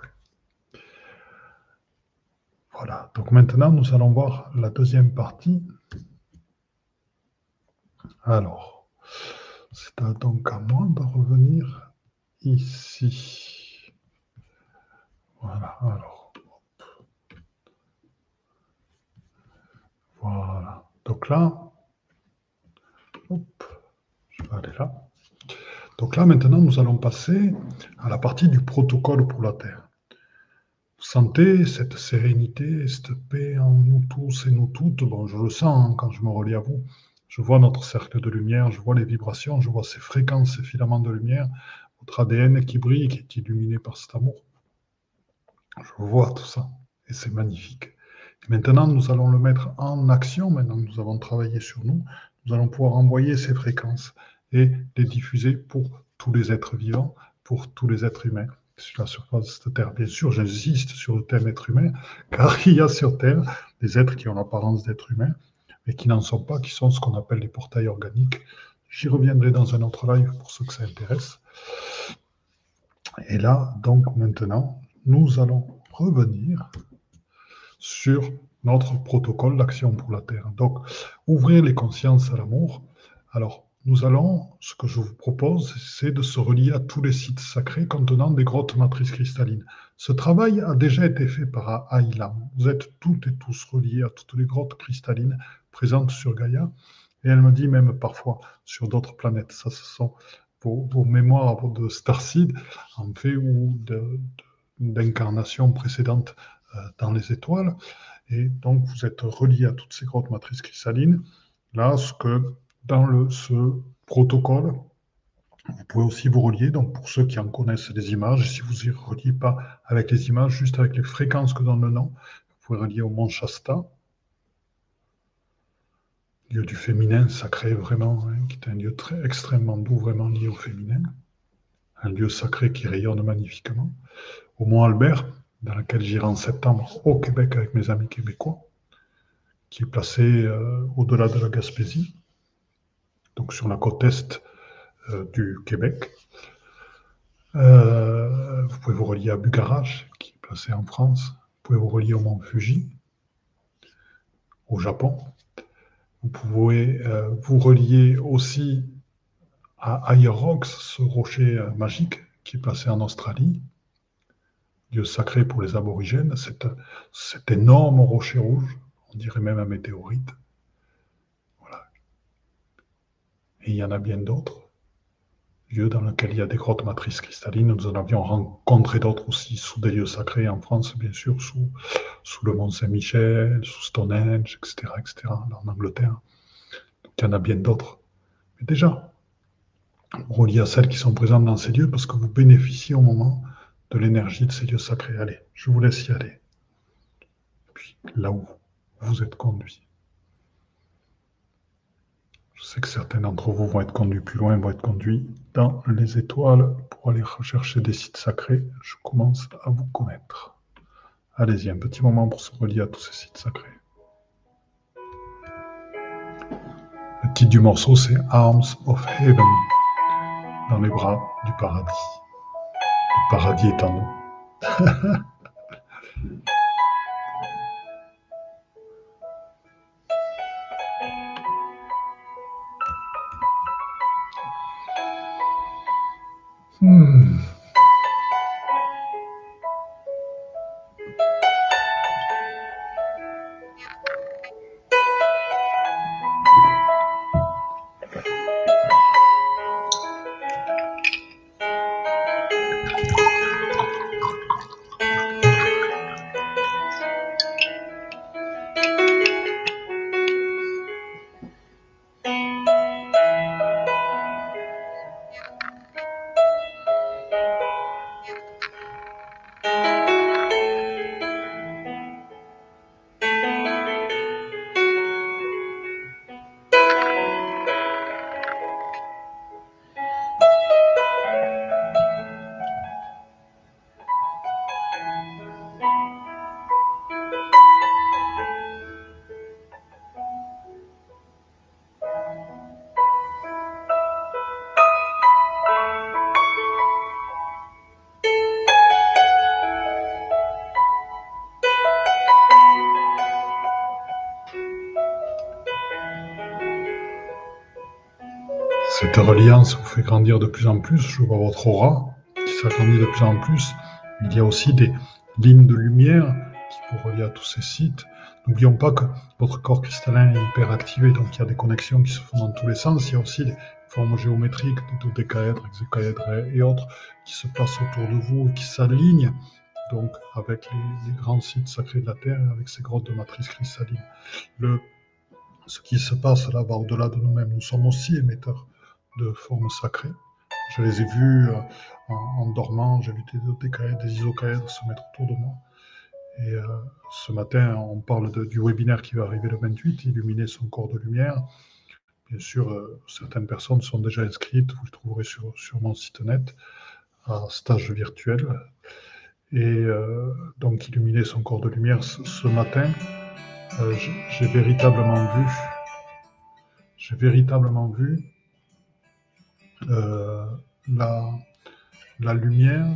Voilà, donc maintenant nous allons voir la deuxième partie. Alors, c'est donc à moi de revenir ici. Voilà, alors. Voilà. Donc là, je vais aller là. Donc là, maintenant, nous allons passer à la partie du protocole pour la Terre. Vous sentez cette sérénité, cette paix en nous tous et nous toutes Bon, je le sens hein, quand je me relie à vous. Je vois notre cercle de lumière, je vois les vibrations, je vois ces fréquences, ces filaments de lumière, votre ADN qui brille, qui est illuminé par cet amour. Je vois tout ça et c'est magnifique. Maintenant, nous allons le mettre en action. Maintenant, nous avons travaillé sur nous nous allons pouvoir envoyer ces fréquences et les diffuser pour tous les êtres vivants, pour tous les êtres humains sur la surface de Terre. Bien sûr, j'insiste sur le thème être humain, car il y a sur Terre des êtres qui ont l'apparence d'être humains, mais qui n'en sont pas, qui sont ce qu'on appelle les portails organiques. J'y reviendrai dans un autre live pour ceux que ça intéresse. Et là, donc maintenant, nous allons revenir sur notre protocole d'action pour la Terre. Donc, ouvrir les consciences à l'amour. Alors, nous allons, ce que je vous propose, c'est de se relier à tous les sites sacrés contenant des grottes matrices cristallines. Ce travail a déjà été fait par Aïlam. Vous êtes toutes et tous reliés à toutes les grottes cristallines présentes sur Gaïa. Et elle me dit même parfois sur d'autres planètes. Ça, ce sont vos, mémoires de Starseed, en fait, ou d'incarnations précédentes euh, dans les étoiles. Et donc, vous êtes relié à toutes ces grottes matrices cristallines. Là, ce que dans ce protocole, vous pouvez aussi vous relier, donc pour ceux qui en connaissent les images, si vous n'y reliez pas avec les images, juste avec les fréquences que donne le nom, vous pouvez relier au mont Shasta, lieu du féminin sacré vraiment, hein, qui est un lieu très extrêmement doux, vraiment lié au féminin, un lieu sacré qui rayonne magnifiquement, au mont Albert, dans laquelle j'irai en septembre au Québec avec mes amis québécois, qui est placé euh, au-delà de la Gaspésie, donc sur la côte est euh, du Québec. Euh, vous pouvez vous relier à Bugarach, qui est placé en France. Vous pouvez vous relier au mont Fuji, au Japon. Vous pouvez vous relier aussi à Aerox, ce rocher magique qui est placé en Australie lieu sacré pour les aborigènes, cet, cet énorme rocher rouge, on dirait même un météorite. Voilà. Et il y en a bien d'autres lieux dans lesquels il y a des grottes matrices cristallines. Nous en avions rencontré d'autres aussi sous des lieux sacrés en France, bien sûr, sous, sous le Mont Saint-Michel, sous Stonehenge, etc., etc., en Angleterre. Donc il y en a bien d'autres. Mais déjà, relié à celles qui sont présentes dans ces lieux parce que vous bénéficiez au moment de l'énergie de ces lieux sacrés. Allez, je vous laisse y aller. puis là où vous êtes conduits. Je sais que certains d'entre vous vont être conduits plus loin, vont être conduits dans les étoiles pour aller rechercher des sites sacrés. Je commence à vous connaître. Allez-y, un petit moment pour se relier à tous ces sites sacrés. Le titre du morceau, c'est Arms of Heaven, dans les bras du paradis paradis est en nous. *laughs* hmm. Cette reliance vous fait grandir de plus en plus. Je vois votre aura qui s'agrandit de plus en plus. Il y a aussi des lignes de lumière qui vous relient à tous ces sites. N'oublions pas que votre corps cristallin est hyper activé, donc il y a des connexions qui se font dans tous les sens. Il y a aussi des formes géométriques, des dodécaèdres, hexacaèdres et autres qui se placent autour de vous et qui s'alignent donc avec les, grands sites sacrés de la Terre et avec ces grottes de matrice cristalline. Ce qui se passe là-bas au-delà de nous-mêmes, nous sommes aussi émetteurs de formes sacrées. Je les ai vus euh, en, dormant, j'ai vu des des isocaèdres se mettre autour de moi. Et euh, ce matin, on parle du webinaire qui va arriver le 28, illuminer son corps de lumière. Bien sûr, euh, certaines personnes sont déjà inscrites, vous le trouverez sur, mon site net, à stage virtuel. Et donc, illuminer son corps de lumière ce, matin, j'ai véritablement vu, j'ai véritablement vu la, la lumière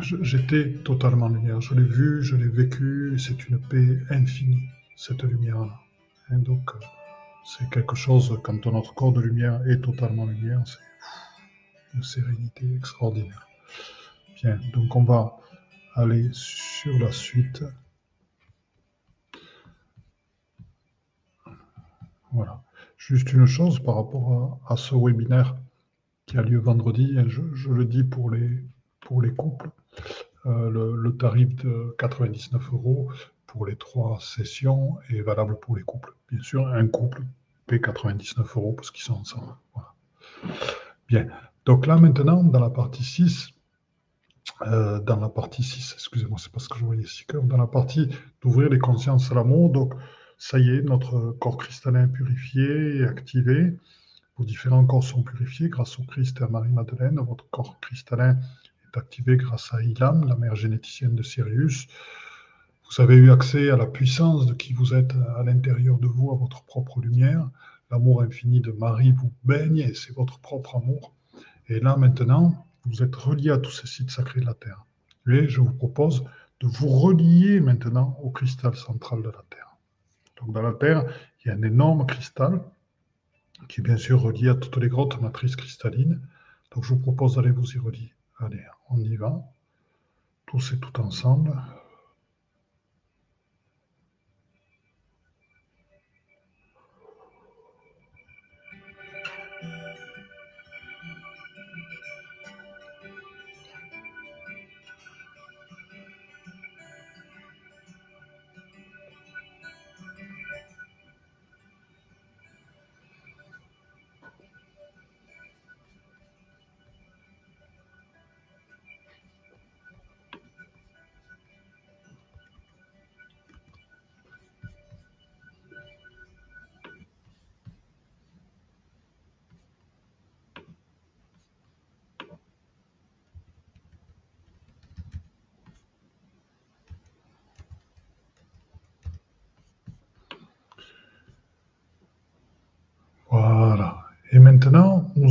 J'étais totalement lumière. Je l'ai vu, je l'ai vécu. C'est une paix infinie, cette lumière-là. Hein, donc, euh, c'est quelque chose, quand notre corps de lumière est totalement lumière, c'est une sérénité extraordinaire. Bien, donc on va aller sur la suite. Voilà. Juste une chose par rapport à, ce webinaire qui a lieu vendredi, je, le dis pour les, couples. Euh, le, tarif de 99 euros pour les trois sessions est valable pour les couples. Bien sûr, un couple paie 99 euros parce qu'ils sont ensemble. Bien. Donc là, maintenant, dans la partie 6, euh, dans la partie 6, excusez-moi, c'est parce que je voyais 6 cœurs, dans la partie d'ouvrir les consciences à l'amour, donc ça y est, notre corps cristallin purifié et activé. Vos différents corps sont purifiés grâce au Christ et à Marie-Madeleine. Votre corps cristallin activé grâce à Ilam, la mère généticienne de Sirius. Vous avez eu accès à la puissance de qui vous êtes à l'intérieur de vous, à votre propre lumière. L'amour infini de Marie vous baigne et c'est votre propre amour. Et là, maintenant, vous êtes relié à tous ces sites sacrés de la Terre. Et je vous propose de vous relier maintenant au cristal central de la Terre. Dans la Terre, il y a un énorme cristal qui est bien sûr relié à toutes les grottes matrices cristallines. Donc, je vous propose d'aller vous y relier. Allez, on y va. Tous et tout ensemble.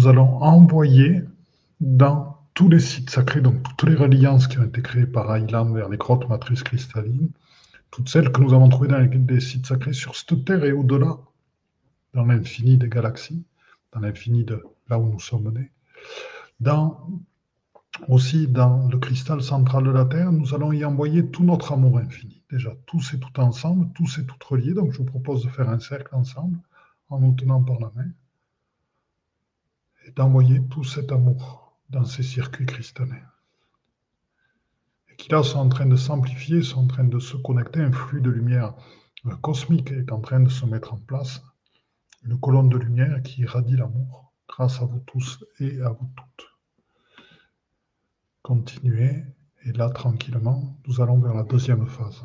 Nous allons envoyer dans tous les sites sacrés, donc toutes les reliances qui ont été créées par Aylam vers les grottes matrices cristallines, toutes celles que nous avons trouvées dans les sites sacrés sur cette terre et au-delà, dans l'infini des galaxies, dans l'infini de là où nous sommes nés, dans, aussi dans le cristal central de la Terre, nous allons y envoyer tout notre amour infini. Déjà, tous et tout ensemble, tous et toutes reliés. Donc, je vous propose de faire un cercle ensemble en nous tenant par la main et d'envoyer tout cet amour dans ces circuits cristallins. Et qui là sont en train de s'amplifier, sont en train de se connecter, un flux de lumière cosmique est en train de se mettre en place, une colonne de lumière qui irradie l'amour grâce à vous tous et à vous toutes. Continuez, et là, tranquillement, nous allons vers la deuxième phase.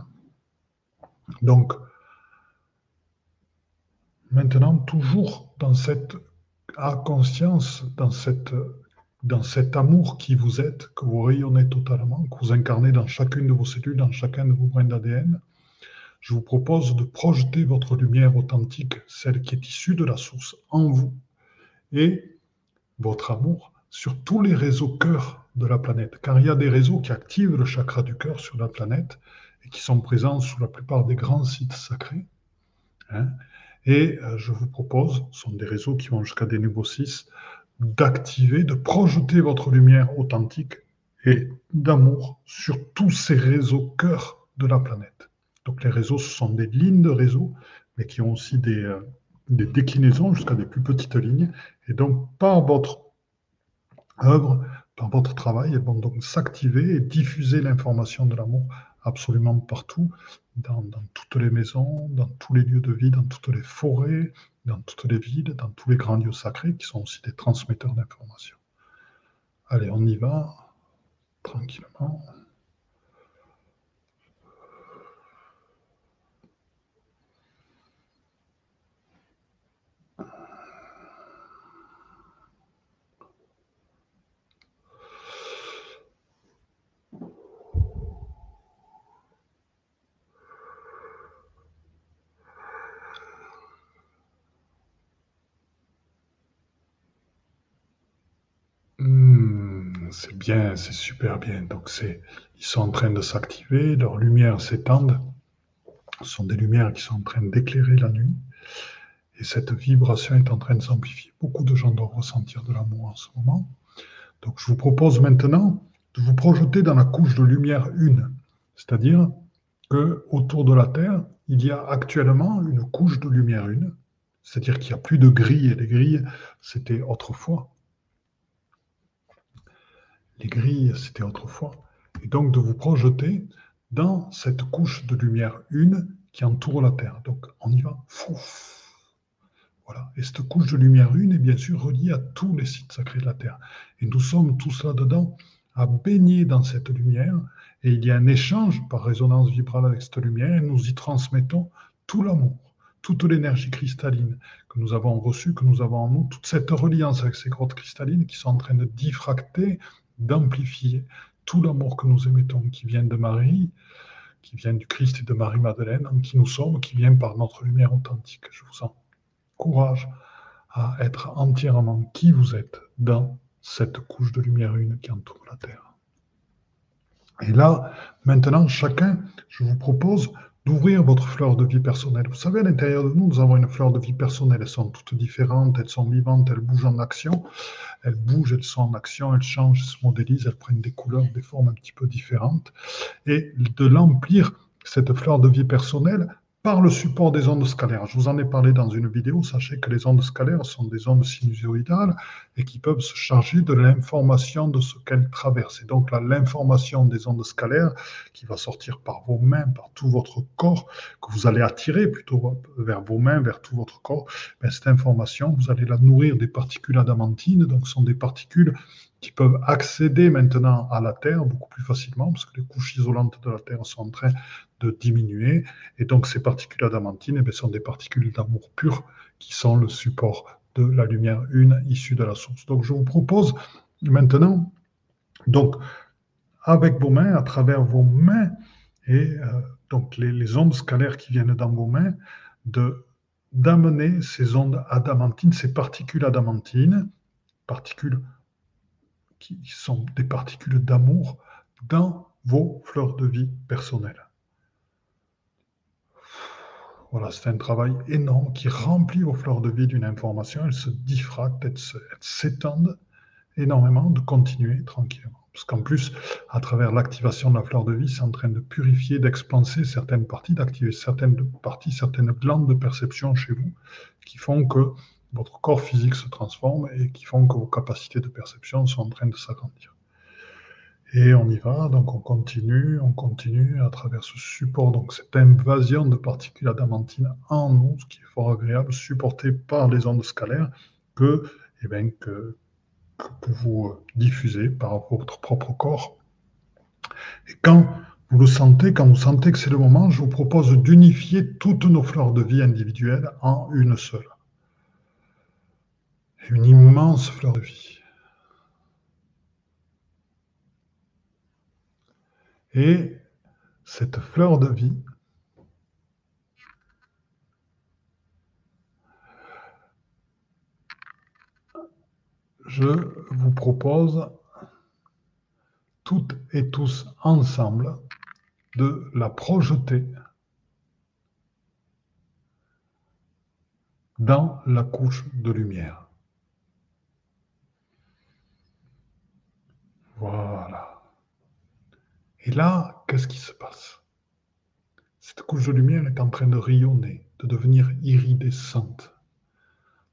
Donc, maintenant, toujours dans cette a conscience dans, cette, dans cet amour qui vous êtes, que vous rayonnez totalement, que vous incarnez dans chacune de vos cellules, dans chacun de vos brins d'ADN, je vous propose de projeter votre lumière authentique, celle qui est issue de la source, en vous et votre amour sur tous les réseaux cœurs de la planète. Car il y a des réseaux qui activent le chakra du cœur sur la planète et qui sont présents sur la plupart des grands sites sacrés. Hein. Et euh, je vous propose, ce sont des réseaux qui vont jusqu'à des niveaux 6, d'activer, de projeter votre lumière authentique et d'amour sur tous ces réseaux cœurs de la planète. Donc les réseaux, ce sont des lignes de réseau, mais qui ont aussi des, euh, des déclinaisons jusqu'à des plus petites lignes. Et donc, par votre œuvre, par votre travail, elles vont donc s'activer et diffuser l'information de l'amour absolument partout, dans, toutes les maisons, dans tous les lieux de vie, dans toutes les forêts, dans toutes les villes, dans tous les grands lieux sacrés qui sont aussi des transmetteurs d'informations. Allez, on y va, tranquillement. C'est bien, c'est super bien. Ils sont en train de s'activer, leurs lumières s'étendent. Ce sont des lumières qui sont en train d'éclairer la nuit. Et cette vibration est en train de s'amplifier. Beaucoup de gens doivent ressentir de l'amour en ce moment. Donc je vous propose maintenant de vous projeter dans la couche de lumière 1. C'est-à-dire que autour de la Terre, il y a actuellement une couche de lumière 1. C'est-à-dire qu'il n'y a plus de grilles. Et les grilles, c'était autrefois les grilles, c'était autrefois, et donc de vous projeter dans cette couche de lumière une qui entoure la Terre. Donc on y va. Voilà. Et cette couche de lumière une est bien sûr reliée à tous les sites sacrés de la Terre. Et nous sommes tous là-dedans à baigner dans cette lumière. Et il y a un échange par résonance vibrale avec cette lumière et nous y transmettons tout l'amour, toute l'énergie cristalline que nous avons reçue, que nous avons en nous, toute cette reliance avec ces grottes cristallines qui sont en train de diffracter d'amplifier tout l'amour que nous émettons, qui vient de Marie, qui vient du Christ et de Marie-Madeleine, en qui nous sommes, qui vient par notre lumière authentique. Je vous encourage à être entièrement qui vous êtes dans cette couche de lumière une qui entoure la Terre. Et là, maintenant, chacun, je vous propose d'ouvrir votre fleur de vie personnelle. Vous savez, à l'intérieur de nous, nous avons une fleur de vie personnelle. Elles sont toutes différentes, elles sont vivantes, elles bougent en action. Elles bougent, elles sont en action, elles changent, elles se modélisent, elles prennent des couleurs, des formes un petit peu différentes. Et de l'emplir, cette fleur de vie personnelle, par le support des ondes scalaires. Je vous en ai parlé dans une vidéo. Sachez que les ondes scalaires sont des ondes sinusoïdales et qui peuvent se charger de l'information de ce qu'elles traversent. Et donc l'information des ondes scalaires qui va sortir par vos mains, par tout votre corps, que vous allez attirer plutôt vers vos mains, vers tout votre corps, ben, cette information, vous allez la nourrir des particules adamantines. Donc ce sont des particules qui peuvent accéder maintenant à la Terre beaucoup plus facilement, parce que les couches isolantes de la Terre sont en train de diminuer. Et donc ces particules adamantines eh sont des particules d'amour pur qui sont le support de la lumière une issue de la source. Donc je vous propose maintenant, donc avec vos mains, à travers vos mains, et euh, donc les, ondes scalaires qui viennent dans vos mains, de d'amener ces ondes adamantines, ces particules adamantines, particules qui sont des particules d'amour dans vos fleurs de vie personnelles. Voilà, c'est un travail énorme qui remplit vos fleurs de vie d'une information. Elles se diffractent, elles s'étendent énormément, de continuer tranquillement. Parce qu'en plus, à travers l'activation de la fleur de vie, c'est en train de purifier, d'expanser certaines parties, d'activer certaines parties, certaines glandes de perception chez vous, qui font que votre corps physique se transforme et qui font que vos capacités de perception sont en train de s'agrandir. Et on y va, donc on continue, on continue à travers ce support, donc cette invasion de particules adamantines en nous, ce qui est fort agréable, supporté par les ondes scalaires que, eh bien, que, que vous diffusez par votre propre corps. Et quand vous le sentez, quand vous sentez que c'est le moment, je vous propose d'unifier toutes nos fleurs de vie individuelles en une seule une immense fleur de vie. Et cette fleur de vie, je vous propose toutes et tous ensemble de la projeter dans la couche de lumière. Voilà. Et là, qu'est-ce qui se passe? Cette couche de lumière est en train de rayonner, de devenir iridescente,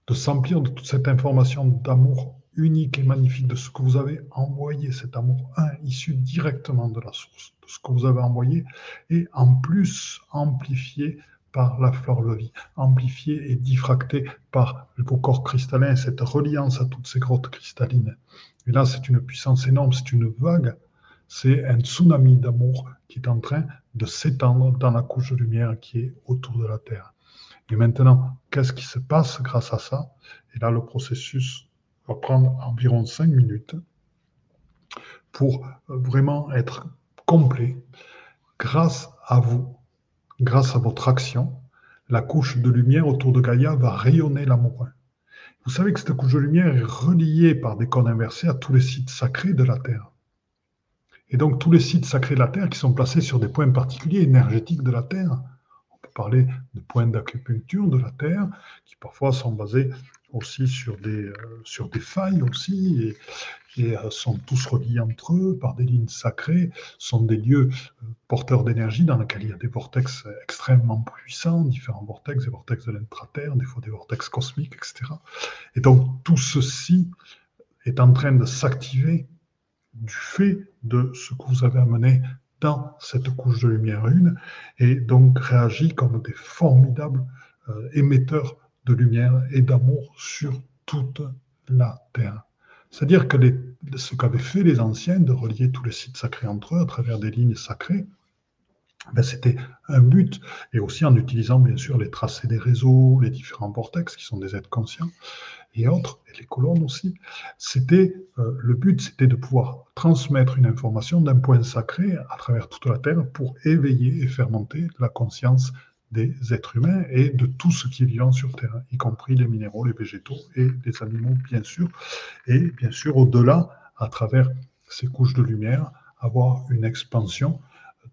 de s'emplir de toute cette information d'amour unique et magnifique de ce que vous avez envoyé, cet amour un, issu directement de la source, de ce que vous avez envoyé, et en plus amplifié par la fleur de vie, amplifié et diffracté par vos corps cristallins, cette reliance à toutes ces grottes cristallines. Et là, c'est une puissance énorme, c'est une vague, c'est un tsunami d'amour qui est en train de s'étendre dans la couche de lumière qui est autour de la Terre. Et maintenant, qu'est-ce qui se passe grâce à ça? Et là, le processus va prendre environ 5 minutes pour vraiment être complet. Grâce à vous, grâce à votre action, la couche de lumière autour de Gaïa va rayonner l'amour. Vous savez que cette couche de lumière est reliée par des cônes inversés à tous les sites sacrés de la Terre. Et donc tous les sites sacrés de la Terre qui sont placés sur des points particuliers énergétiques de la Terre. On peut parler de points d'acupuncture de la Terre qui parfois sont basés aussi sur des, euh, sur des failles aussi, et, euh, sont tous reliés entre eux par des lignes sacrées, sont des lieux euh, porteurs d'énergie dans lesquels il y a des vortex extrêmement puissants, différents vortex, des vortex de l'intraterre, des fois des vortex cosmiques, etc. Et donc tout ceci est en train de s'activer du fait de ce que vous avez amené dans cette couche de lumière une, et donc réagit comme des formidables émetteurs de lumière et d'amour sur toute la terre. C'est-à-dire que ce qu'avaient fait les anciens de relier tous les sites sacrés entre eux à travers des lignes sacrées, ben c'était un but, et aussi en utilisant bien sûr les tracés des réseaux, les différents vortex qui sont des êtres conscients, et et les colonnes aussi. C'était euh, le but, c'était de pouvoir transmettre une information d'un point sacré à travers toute la Terre pour éveiller et faire monter la conscience des êtres humains et de tout ce qui est vivant sur Terre, y compris les minéraux, les végétaux et les animaux, bien sûr. Et bien sûr, au-delà, à travers ces couches de lumière, avoir une expansion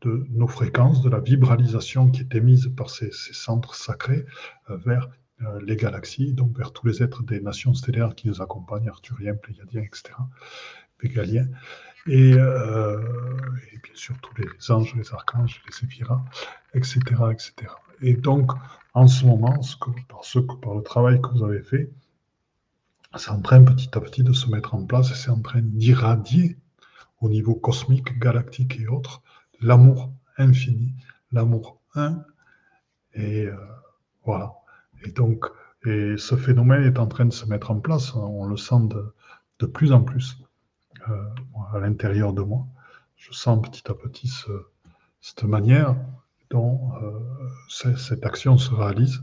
de nos fréquences, de la vibralisation qui est émise par ces, centres sacrés euh, vers les galaxies, donc vers tous les êtres des nations stellaires qui nous accompagnent, arthuriens, pléiadiens, etc., pégaliens, et, euh, et, bien sûr tous les anges, les archanges, les séphiras, etc., etc. Et donc, en ce moment, ce que, par le travail que vous avez fait, c'est en train petit à petit de se mettre en place et c'est en train d'irradier au niveau cosmique, galactique et autres, l'amour infini, l'amour un. Et euh, voilà. Et donc, ce phénomène est en train de se mettre en place. On le sent de, plus en plus euh, à l'intérieur de moi. Je sens petit à petit ce, cette manière dont euh, cette action se réalise.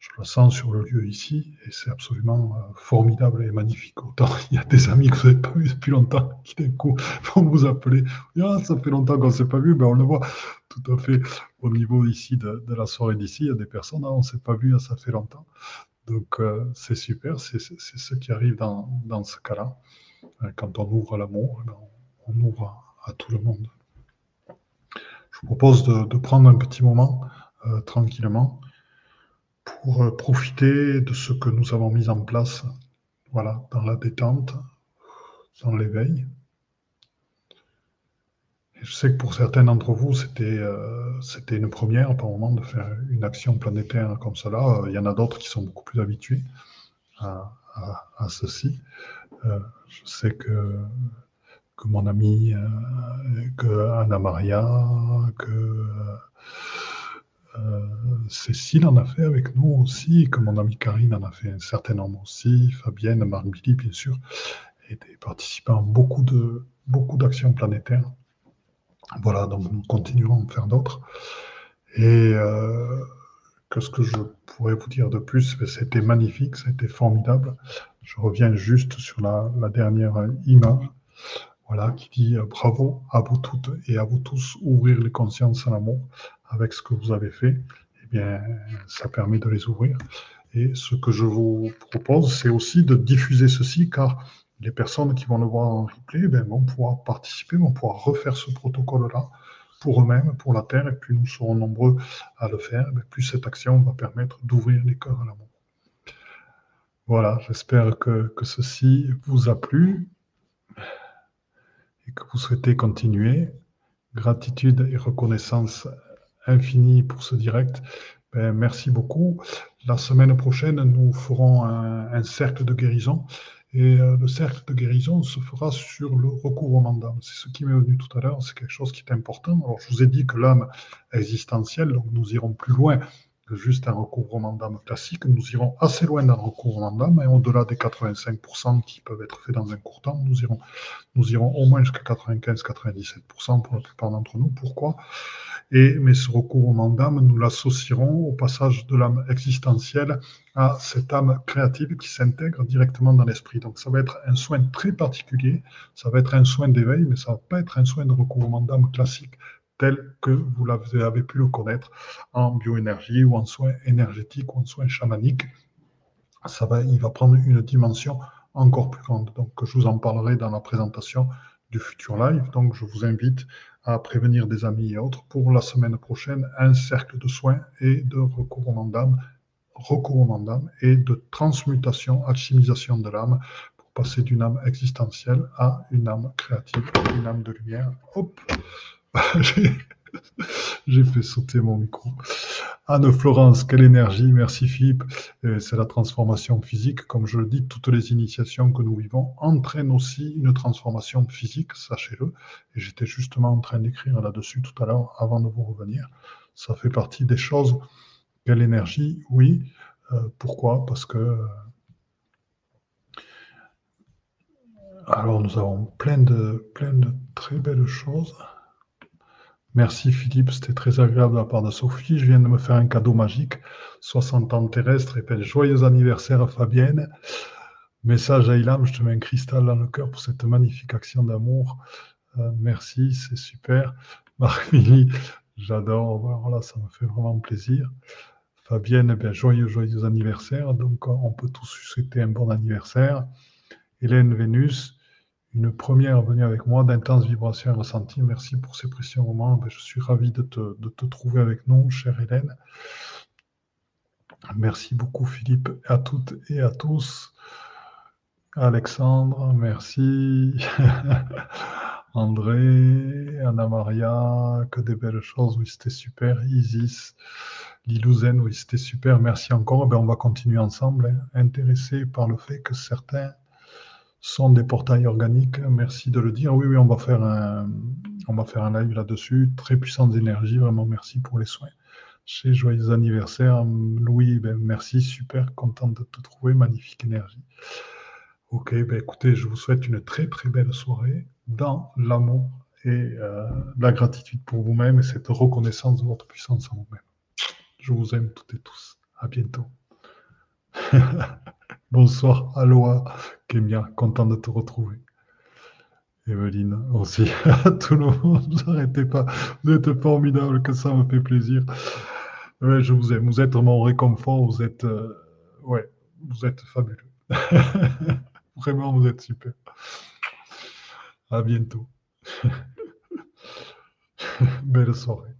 Je le sens sur le lieu ici et c'est absolument euh, formidable et magnifique. Autant *laughs* il y a des amis que vous n'avez pas vus depuis longtemps *laughs* qui d'un coup *laughs* vont vous appeler. Ah, ça fait longtemps qu'on ne s'est pas vu, ben on le voit tout à fait au niveau ici de, la soirée d'ici. Il y a des personnes, ah, on ne s'est pas vu, ah, ça fait longtemps. Donc euh, c'est super, c'est ce qui arrive dans, ce cas-là. Quand on ouvre l'amour, eh ben, on ouvre à tout le monde je vous propose de, prendre un petit moment euh, tranquillement pour euh, profiter de ce que nous avons mis en place voilà, dans la détente, dans l'éveil. je sais que pour certains d'entre vous, c'était euh, une première par moment de faire une action planétaire comme cela. Il y en a d'autres qui sont beaucoup plus habitués à, à ceci. je sais que que mon ami, euh, que Anna Maria, que euh, Cécile en a fait avec nous aussi, que mon ami Karine en a fait un certain nombre aussi, Fabienne, Marc Billy, bien sûr, et des participants beaucoup de beaucoup d'actions planétaires. Voilà, donc nous continuerons à en faire d'autres. Et euh, qu'est-ce que je pourrais vous dire de plus ben, C'était magnifique, c'était formidable. Je reviens juste sur la, la dernière image voilà, qui dit euh, bravo à vous toutes et à vous tous, ouvrir les consciences à l'amour avec ce que vous avez fait. Eh bien, ça permet de les ouvrir. Et ce que je vous propose, c'est aussi de diffuser ceci, car les personnes qui vont le voir en replay ben, vont pouvoir participer, vont pouvoir refaire ce protocole-là pour eux-mêmes, pour la Terre, et plus nous serons nombreux à le faire, ben, plus cette action va permettre d'ouvrir les cœurs à l'amour. Voilà, j'espère que, que ceci vous a plu et que vous souhaitez continuer. Gratitude et reconnaissance infinie pour ce direct. Ben, merci beaucoup. La semaine prochaine, nous ferons un, cercle de guérison. Et euh, le cercle de guérison se fera sur le recouvrement d'âme. C'est ce qui m'est venu tout à l'heure, c'est quelque chose qui est important. Alors, je vous ai dit que l'âme existentielle, donc nous irons plus loin juste un recouvrement d'âme classique. Nous irons assez loin le recouvrement d'âme et au-delà des 85% qui peuvent être faits dans un court temps, nous irons, nous irons au moins jusqu'à 95-97% pour la plupart d'entre nous. Pourquoi? Et, mais ce recouvrement d'âme, nous l'associerons au passage de l'âme existentielle à cette âme créative qui s'intègre directement dans l'esprit. Donc ça va être un soin très particulier, ça va être un soin d'éveil, mais ça va pas être un soin de recouvrement d'âme classique tel que vous avez pu le connaître en bioénergie ou en soins énergétiques ou en soins chamaniques. Ça va, il va prendre une dimension encore plus grande. Donc, je vous en parlerai dans la présentation du futur live. Donc, je vous invite à prévenir des amis et autres pour la semaine prochaine un cercle de soins et de recouvrement d'âme, recouvrement d'âme et de transmutation, alchimisation de l'âme pour passer d'une âme existentielle à une âme créative, une âme de lumière. Hop, *laughs* j'ai fait sauter mon micro. Anne-Florence, quelle énergie, merci Philippe. C'est la transformation physique. Comme je le dis, toutes les initiations que nous vivons entraînent aussi une transformation physique, sachez-le. Et j'étais justement en train d'écrire là-dessus tout à l'heure avant de vous revenir. Ça fait partie des choses. Quelle énergie Oui. Euh, pourquoi? Parce que. Euh, alors, nous avons plein de, plein de très belles choses. Merci Philippe, c'était très agréable de la part de Sophie. Je viens de me faire un cadeau magique, 60 ans terrestre, et joyeux anniversaire Fabienne. Message à Ilam, je te mets un cristal dans le cœur pour cette magnifique action d'amour. Euh, merci, c'est super. *laughs* Marc-Milly, j'adore, voilà, ça me fait vraiment plaisir. Fabienne, bien, joyeux, joyeux anniversaire. Donc, on peut tous souhaiter un bon anniversaire. Hélène Vénus, une première venue avec moi d'intenses vibrations ressenties. Merci pour ces précieux moments. Ben, je suis ravi de te, trouver avec nous, chère Hélène. Merci beaucoup, Philippe, à toutes et à tous. Alexandre, merci. *laughs* André, Anna Maria, que des belles choses, oui, c'était super. Isis, Lilouzen, oui, c'était super. Merci encore. Ben, on va continuer ensemble, hein. intéressés par le fait que certains sont des portails organiques. Merci de le dire. Oui, oui, on va faire un, on va faire un live là-dessus. Très puissante énergie. Vraiment, merci pour les soins. Chez Joyeux anniversaire. Louis, ben, merci. Super content de te trouver. Magnifique énergie. Ok, ben, écoutez, je vous souhaite une très, très belle soirée dans l'amour et euh, la gratitude pour vous-même et cette reconnaissance de votre puissance en vous-même. Je vous aime toutes et tous. À bientôt. *laughs* Bonsoir, Aloha, Kémia, content de te retrouver. Evelyne aussi, *laughs* tout le monde, vous *laughs* n'arrêtez pas, vous êtes formidable, que ça me fait plaisir. je vous aime, vous êtes mon réconfort, vous êtes, euh, ouais, vous êtes fabuleux. *laughs* Vraiment, vous êtes super. À bientôt. Belle soirée.